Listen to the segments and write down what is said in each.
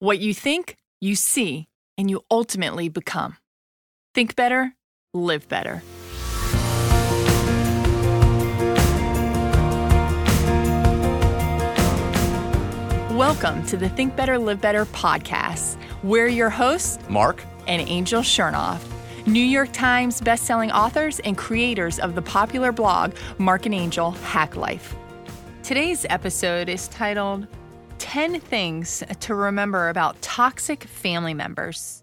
What you think, you see, and you ultimately become. Think better, live better. Welcome to the Think Better, Live Better podcast. We're your hosts, Marc and Angel Chernoff, New York Times bestselling authors and creators of the popular blog Marc and Angel Hack Life. Today's episode is titled 10 Things to Remember About Toxic Family Members.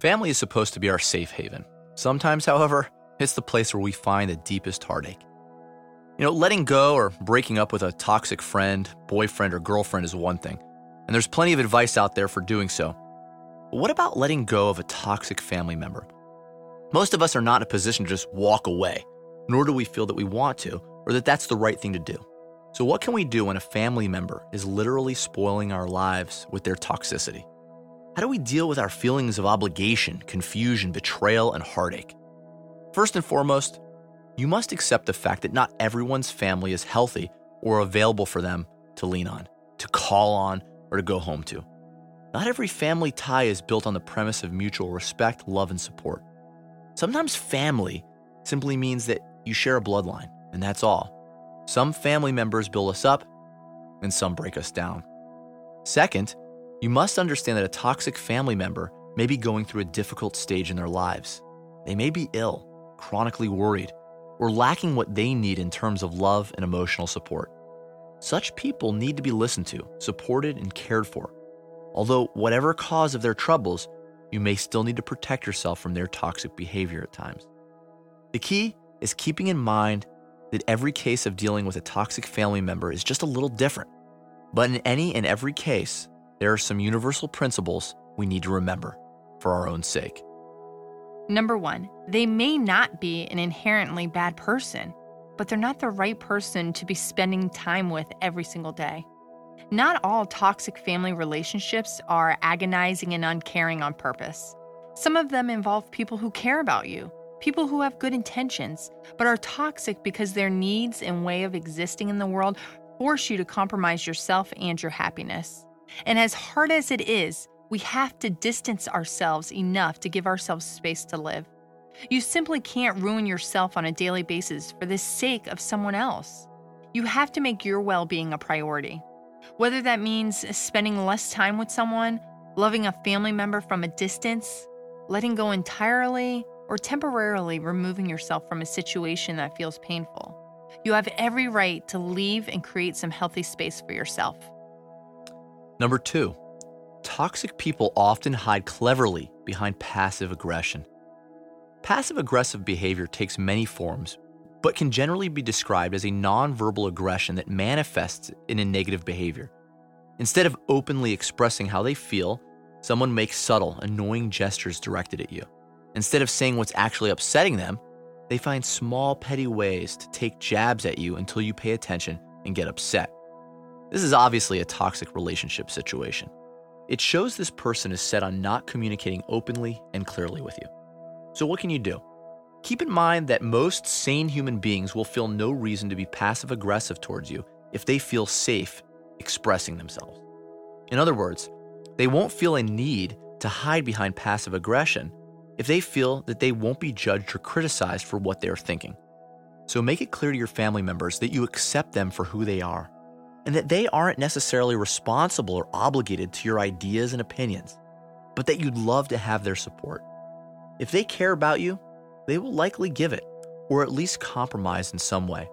Family is supposed to be our safe haven. Sometimes, however, it's the place where we find the deepest heartache. You know, letting go or breaking up with a toxic friend, boyfriend, or girlfriend is one thing, and there's plenty of advice out there for doing so. But what about letting go of a toxic family member? Most of us are not in a position to just walk away, nor do we feel that we want to or that that's the right thing to do. So, what can we do when a family member is literally spoiling our lives with their toxicity? How do we deal with our feelings of obligation, confusion, betrayal, and heartache? First and foremost, you must accept the fact that not everyone's family is healthy or available for them to lean on, to call on, or to go home to. Not every family tie is built on the premise of mutual respect, love, and support. Sometimes family simply means that you share a bloodline, and that's all. Some family members build us up, and some break us down. Second, you must understand that a toxic family member may be going through a difficult stage in their lives. They may be ill, chronically worried, or lacking what they need in terms of love and emotional support. Such people need to be listened to, supported, and cared for. Although, whatever cause of their troubles, you may still need to protect yourself from their toxic behavior at times. The key is keeping in mind that every case of dealing with a toxic family member is just a little different. But in any and every case, there are some universal principles we need to remember for our own sake. Number one, they may not be an inherently bad person, but they're not the right person to be spending time with every single day. Not all toxic family relationships are agonizing and uncaring on purpose. Some of them involve people who care about you, people who have good intentions, but are toxic because their needs and way of existing in the world force you to compromise yourself and your happiness. And as hard as it is, we have to distance ourselves enough to give ourselves space to live. You simply can't ruin yourself on a daily basis for the sake of someone else. You have to make your well being a priority. Whether that means spending less time with someone, loving a family member from a distance, letting go entirely, or temporarily removing yourself from a situation that feels painful. You have every right to leave and create some healthy space for yourself. Number two, toxic people often hide cleverly behind passive aggression. Passive aggressive behavior takes many forms, but can generally be described as a nonverbal aggression that manifests in a negative behavior. Instead of openly expressing how they feel, someone makes subtle, annoying gestures directed at you. Instead of saying what's actually upsetting them, they find small, petty ways to take jabs at you until you pay attention and get upset. This is obviously a toxic relationship situation. It shows this person is set on not communicating openly and clearly with you. So, what can you do? Keep in mind that most sane human beings will feel no reason to be passive aggressive towards you if they feel safe expressing themselves. In other words, they won't feel a need to hide behind passive aggression if they feel that they won't be judged or criticized for what they're thinking. So make it clear to your family members that you accept them for who they are and that they aren't necessarily responsible or obligated to your ideas and opinions, but that you'd love to have their support. If they care about you, they will likely give it, or at least compromise in some way.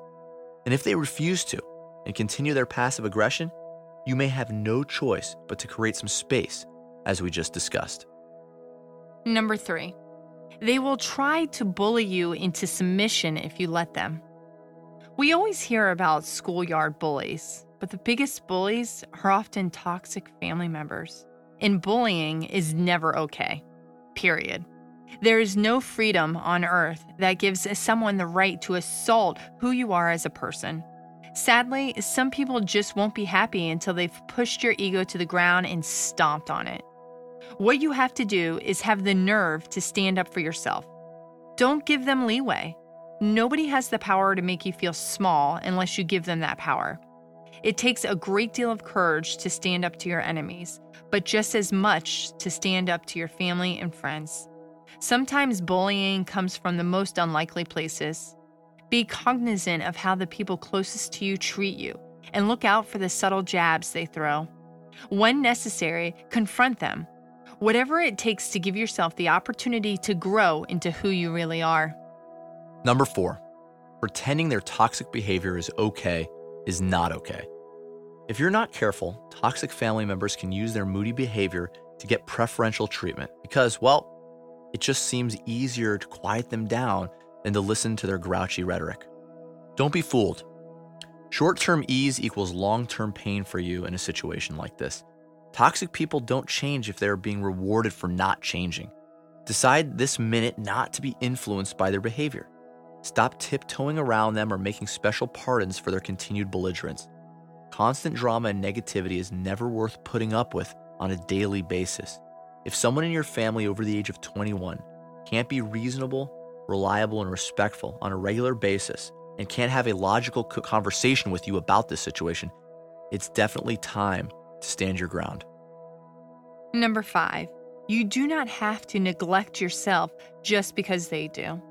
And if they refuse to and continue their passive aggression, you may have no choice but to create some space, as we just discussed. Number three, they will try to bully you into submission if you let them. We always hear about schoolyard bullies, but the biggest bullies are often toxic family members. And bullying is never okay, period. There is no freedom on earth that gives someone the right to assault who you are as a person. Sadly, some people just won't be happy until they've pushed your ego to the ground and stomped on it. What you have to do is have the nerve to stand up for yourself. Don't give them leeway. Nobody has the power to make you feel small unless you give them that power. It takes a great deal of courage to stand up to your enemies, but just as much to stand up to your family and friends. Sometimes bullying comes from the most unlikely places. Be cognizant of how the people closest to you treat you and look out for the subtle jabs they throw. When necessary, confront them. Whatever it takes to give yourself the opportunity to grow into who you really are. Number four, pretending their toxic behavior is okay is not okay. If you're not careful, toxic family members can use their moody behavior to get preferential treatment because, well, it just seems easier to quiet them down than to listen to their grouchy rhetoric. Don't be fooled. Short term ease equals long term pain for you in a situation like this. Toxic people don't change if they're being rewarded for not changing. Decide this minute not to be influenced by their behavior. Stop tiptoeing around them or making special pardons for their continued belligerence. Constant drama and negativity is never worth putting up with on a daily basis. If someone in your family over the age of 21 can't be reasonable, reliable, and respectful on a regular basis and can't have a logical conversation with you about this situation, it's definitely time to stand your ground. Number five, you do not have to neglect yourself just because they do.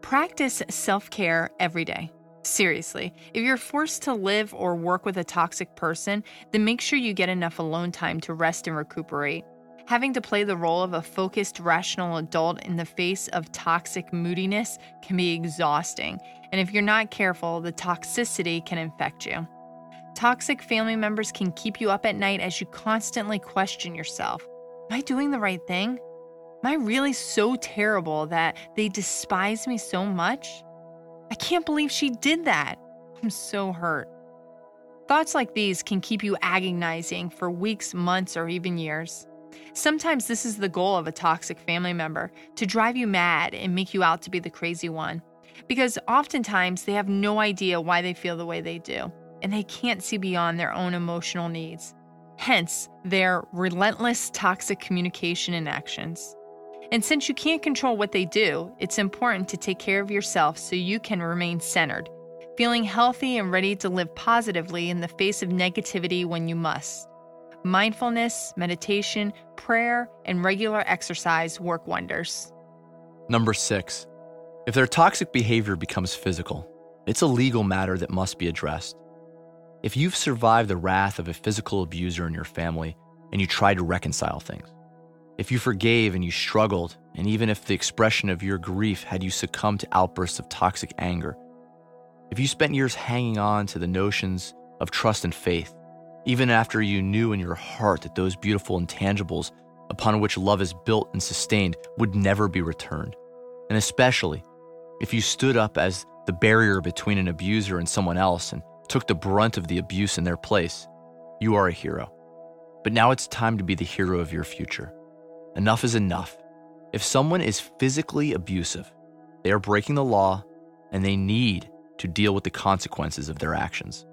Practice self care every day. Seriously, if you're forced to live or work with a toxic person, then make sure you get enough alone time to rest and recuperate. Having to play the role of a focused, rational adult in the face of toxic moodiness can be exhausting, and if you're not careful, the toxicity can infect you. Toxic family members can keep you up at night as you constantly question yourself Am I doing the right thing? Am I really so terrible that they despise me so much? I can't believe she did that. I'm so hurt. Thoughts like these can keep you agonizing for weeks, months, or even years. Sometimes this is the goal of a toxic family member to drive you mad and make you out to be the crazy one. Because oftentimes they have no idea why they feel the way they do, and they can't see beyond their own emotional needs. Hence, their relentless toxic communication and actions. And since you can't control what they do, it's important to take care of yourself so you can remain centered, feeling healthy and ready to live positively in the face of negativity when you must. Mindfulness, meditation, prayer, and regular exercise work wonders. Number six, if their toxic behavior becomes physical, it's a legal matter that must be addressed. If you've survived the wrath of a physical abuser in your family and you tried to reconcile things, if you forgave and you struggled, and even if the expression of your grief had you succumb to outbursts of toxic anger, if you spent years hanging on to the notions of trust and faith, even after you knew in your heart that those beautiful intangibles upon which love is built and sustained would never be returned. And especially if you stood up as the barrier between an abuser and someone else and took the brunt of the abuse in their place, you are a hero. But now it's time to be the hero of your future. Enough is enough. If someone is physically abusive, they are breaking the law and they need to deal with the consequences of their actions.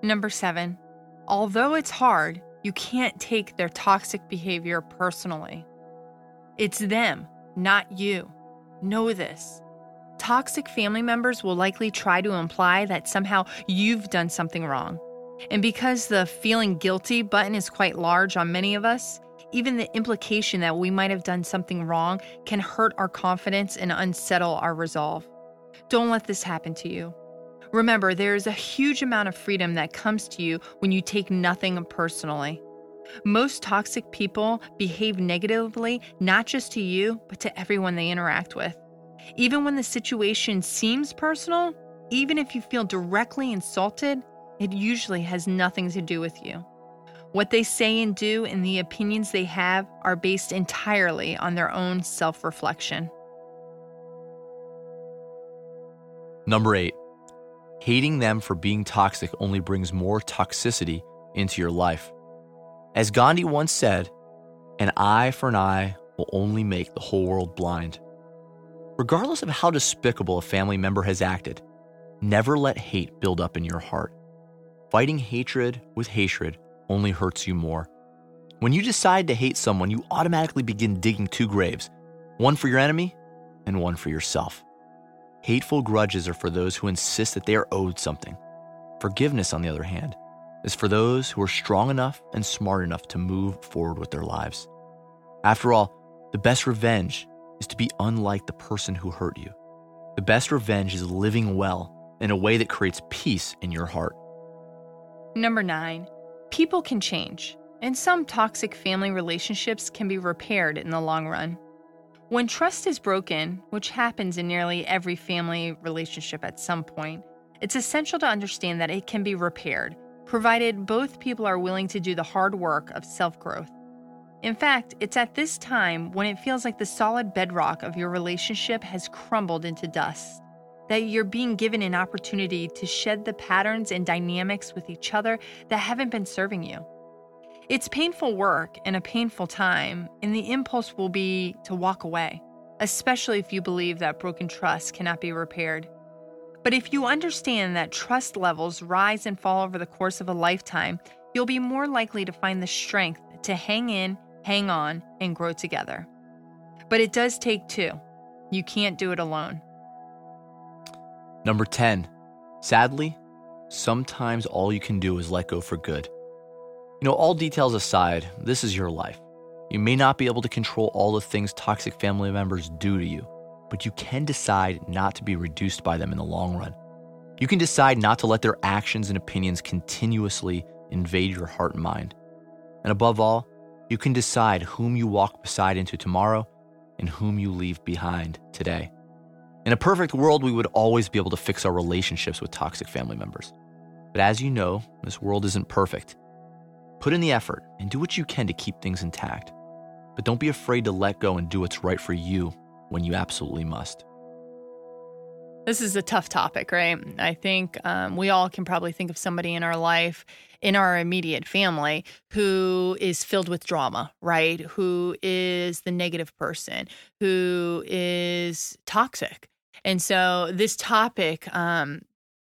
Number seven, although it's hard, you can't take their toxic behavior personally. It's them, not you. Know this. Toxic family members will likely try to imply that somehow you've done something wrong. And because the feeling guilty button is quite large on many of us, even the implication that we might have done something wrong can hurt our confidence and unsettle our resolve. Don't let this happen to you. Remember, there is a huge amount of freedom that comes to you when you take nothing personally. Most toxic people behave negatively not just to you, but to everyone they interact with. Even when the situation seems personal, even if you feel directly insulted, it usually has nothing to do with you. What they say and do and the opinions they have are based entirely on their own self reflection. Number eight, Hating them for being toxic only brings more toxicity into your life. As Gandhi once said, an eye for an eye will only make the whole world blind. Regardless of how despicable a family member has acted, never let hate build up in your heart. Fighting hatred with hatred only hurts you more. When you decide to hate someone, you automatically begin digging two graves one for your enemy and one for yourself. Hateful grudges are for those who insist that they are owed something. Forgiveness, on the other hand, is for those who are strong enough and smart enough to move forward with their lives. After all, the best revenge is to be unlike the person who hurt you. The best revenge is living well in a way that creates peace in your heart. Number nine, people can change, and some toxic family relationships can be repaired in the long run. When trust is broken, which happens in nearly every family relationship at some point, it's essential to understand that it can be repaired, provided both people are willing to do the hard work of self growth. In fact, it's at this time when it feels like the solid bedrock of your relationship has crumbled into dust that you're being given an opportunity to shed the patterns and dynamics with each other that haven't been serving you. It's painful work and a painful time, and the impulse will be to walk away, especially if you believe that broken trust cannot be repaired. But if you understand that trust levels rise and fall over the course of a lifetime, you'll be more likely to find the strength to hang in, hang on, and grow together. But it does take two. You can't do it alone. Number 10. Sadly, sometimes all you can do is let go for good. You know, all details aside, this is your life. You may not be able to control all the things toxic family members do to you, but you can decide not to be reduced by them in the long run. You can decide not to let their actions and opinions continuously invade your heart and mind. And above all, you can decide whom you walk beside into tomorrow and whom you leave behind today. In a perfect world, we would always be able to fix our relationships with toxic family members. But as you know, this world isn't perfect. Put in the effort and do what you can to keep things intact. But don't be afraid to let go and do what's right for you when you absolutely must. This is a tough topic, right? I think um, we all can probably think of somebody in our life, in our immediate family, who is filled with drama, right? Who is the negative person, who is toxic. And so this topic um,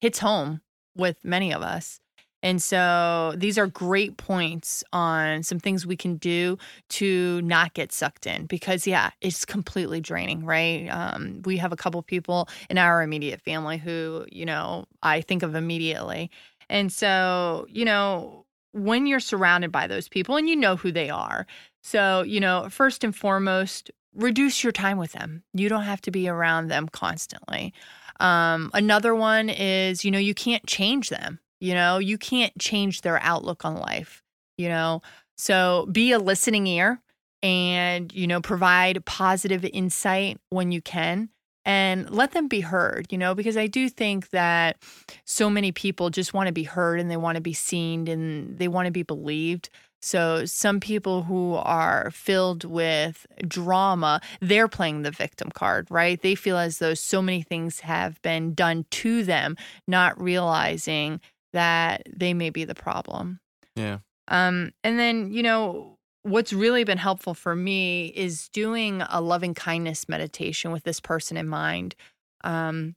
hits home with many of us. And so these are great points on some things we can do to not get sucked in because, yeah, it's completely draining, right? Um, we have a couple people in our immediate family who, you know, I think of immediately. And so, you know, when you're surrounded by those people and you know who they are. So, you know, first and foremost, reduce your time with them. You don't have to be around them constantly. Um, another one is, you know, you can't change them. You know, you can't change their outlook on life, you know. So be a listening ear and, you know, provide positive insight when you can and let them be heard, you know, because I do think that so many people just want to be heard and they want to be seen and they want to be believed. So some people who are filled with drama, they're playing the victim card, right? They feel as though so many things have been done to them, not realizing that they may be the problem. Yeah. Um and then, you know, what's really been helpful for me is doing a loving kindness meditation with this person in mind. Um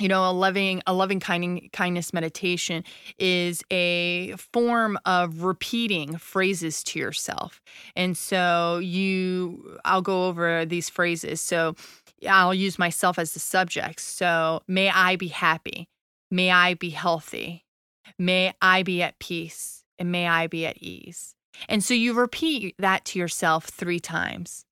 you know a loving a loving kind, kindness meditation is a form of repeating phrases to yourself and so you i'll go over these phrases so i'll use myself as the subject so may i be happy may i be healthy may i be at peace and may i be at ease and so you repeat that to yourself three times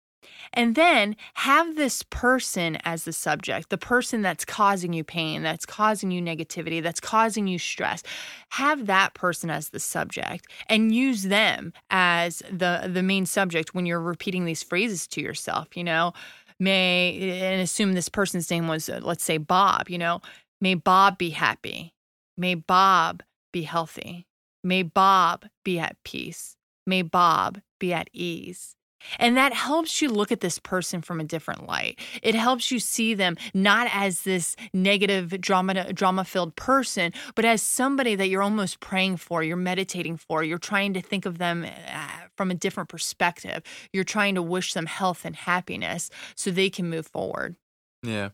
and then have this person as the subject, the person that's causing you pain, that's causing you negativity, that's causing you stress. Have that person as the subject and use them as the the main subject when you're repeating these phrases to yourself, you know. May and assume this person's name was uh, let's say Bob, you know. May Bob be happy. May Bob be healthy. May Bob be at peace. May Bob be at ease. And that helps you look at this person from a different light. It helps you see them not as this negative drama drama filled person, but as somebody that you're almost praying for, you're meditating for, you're trying to think of them uh, from a different perspective. You're trying to wish them health and happiness so they can move forward. Yeah.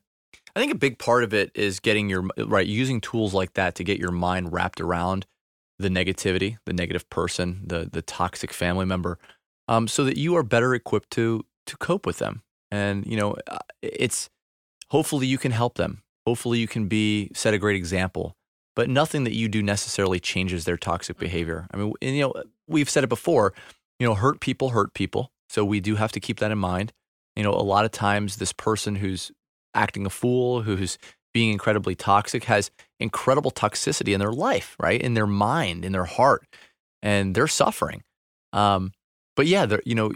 I think a big part of it is getting your right using tools like that to get your mind wrapped around the negativity, the negative person, the the toxic family member um, so that you are better equipped to to cope with them. And you know, uh, it's hopefully you can help them. Hopefully you can be set a great example. but nothing that you do necessarily changes their toxic behavior. I mean, and, you know, we've said it before, you know, hurt people hurt people. So we do have to keep that in mind. You know, a lot of times this person who's acting a fool, who's being incredibly toxic, has incredible toxicity in their life, right? In their mind, in their heart, and they're suffering. Um, but yeah, you know,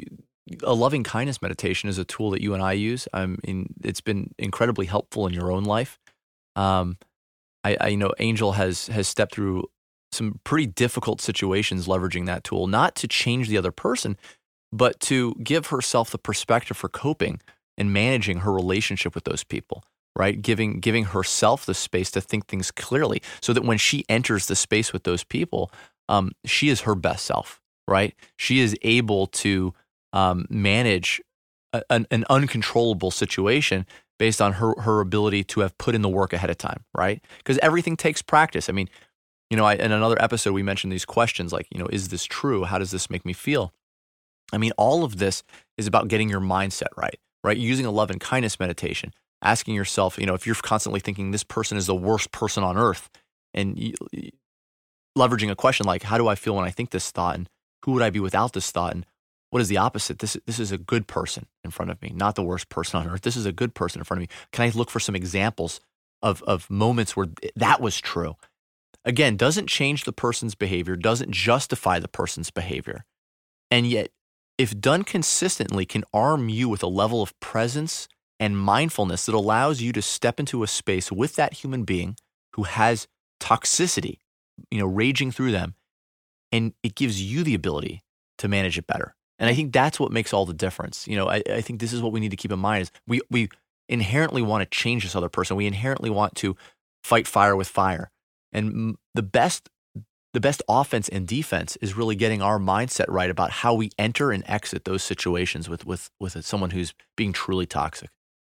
a loving kindness meditation is a tool that you and I use. I mean, it's been incredibly helpful in your own life. Um, I, I, you know, Angel has has stepped through some pretty difficult situations leveraging that tool, not to change the other person, but to give herself the perspective for coping and managing her relationship with those people. Right, giving giving herself the space to think things clearly, so that when she enters the space with those people, um, she is her best self. Right, she is able to um, manage a, an, an uncontrollable situation based on her her ability to have put in the work ahead of time, right? Because everything takes practice. I mean, you know, I, in another episode we mentioned these questions like, you know, is this true? How does this make me feel? I mean, all of this is about getting your mindset right, right? Using a love and kindness meditation, asking yourself, you know, if you're constantly thinking this person is the worst person on earth, and you, leveraging a question like, how do I feel when I think this thought, and who would I be without this thought, and what is the opposite? This, this is a good person in front of me, not the worst person on earth. This is a good person in front of me. Can I look for some examples of, of moments where that was true? Again, doesn't change the person's behavior, doesn't justify the person's behavior. And yet, if done consistently, can arm you with a level of presence and mindfulness that allows you to step into a space with that human being who has toxicity, you know, raging through them. And it gives you the ability to manage it better. And I think that's what makes all the difference. You know, I, I think this is what we need to keep in mind is we we inherently want to change this other person. We inherently want to fight fire with fire. And the best the best offense and defense is really getting our mindset right about how we enter and exit those situations with with with someone who's being truly toxic.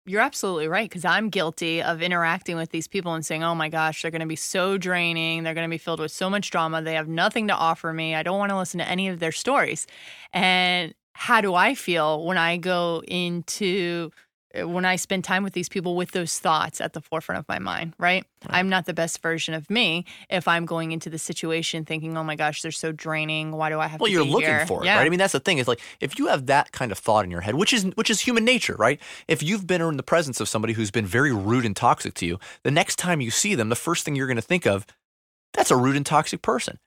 You're absolutely right because I'm guilty of interacting with these people and saying, "Oh my gosh, they're going to be so draining. They're going to be filled with so much drama. They have nothing to offer me. I don't want to listen to any of their stories." And how do I feel when I go into when I spend time with these people with those thoughts at the forefront of my mind, right? right? I'm not the best version of me if I'm going into the situation thinking, "Oh my gosh, they're so draining. Why do I have well, to?" Well, you're looking here? for it, yeah. right? I mean, that's the thing. Is like if you have that kind of thought in your head, which is which is human nature, right? If you've been in the presence of somebody who's been very rude and toxic to you, the next time you see them, the first thing you're going to think of, that's a rude and toxic person.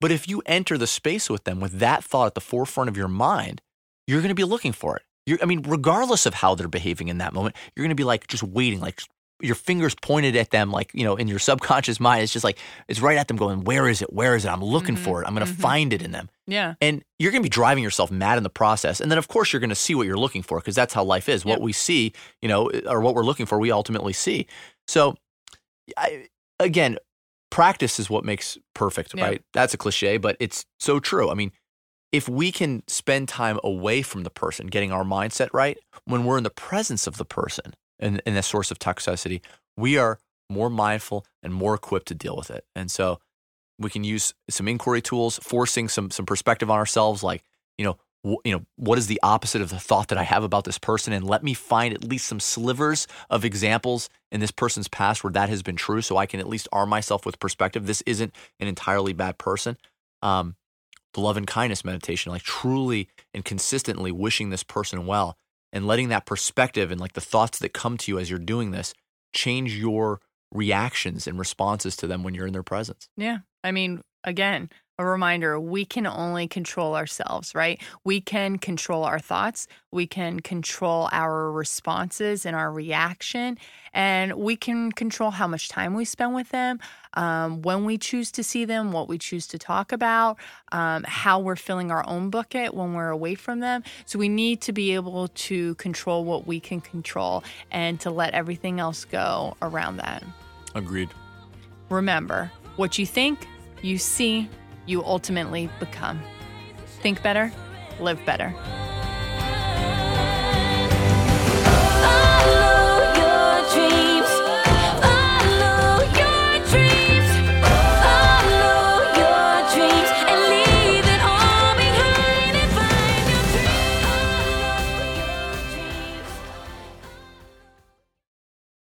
But if you enter the space with them with that thought at the forefront of your mind, you're going to be looking for it. You're, I mean, regardless of how they're behaving in that moment, you're going to be like just waiting, like your fingers pointed at them, like, you know, in your subconscious mind. It's just like, it's right at them going, where is it? Where is it? I'm looking mm-hmm. for it. I'm going to mm-hmm. find it in them. Yeah. And you're going to be driving yourself mad in the process. And then, of course, you're going to see what you're looking for because that's how life is. Yep. What we see, you know, or what we're looking for, we ultimately see. So, I, again, practice is what makes perfect, yep. right? That's a cliche, but it's so true. I mean, if we can spend time away from the person, getting our mindset right, when we're in the presence of the person in, in a source of toxicity, we are more mindful and more equipped to deal with it. And so we can use some inquiry tools, forcing some some perspective on ourselves, like, you know, you know, what is the opposite of the thought that I have about this person? And let me find at least some slivers of examples in this person's past where that has been true so I can at least arm myself with perspective. This isn't an entirely bad person. Um, the love and kindness meditation, like truly and consistently wishing this person well and letting that perspective and like the thoughts that come to you as you're doing this change your reactions and responses to them when you're in their presence. Yeah. I mean, again, a reminder we can only control ourselves, right? We can control our thoughts, we can control our responses and our reaction, and we can control how much time we spend with them, um, when we choose to see them, what we choose to talk about, um, how we're filling our own bucket when we're away from them. So we need to be able to control what we can control and to let everything else go around that. Agreed. Remember, what you think, you see, you ultimately become. Think better, live better.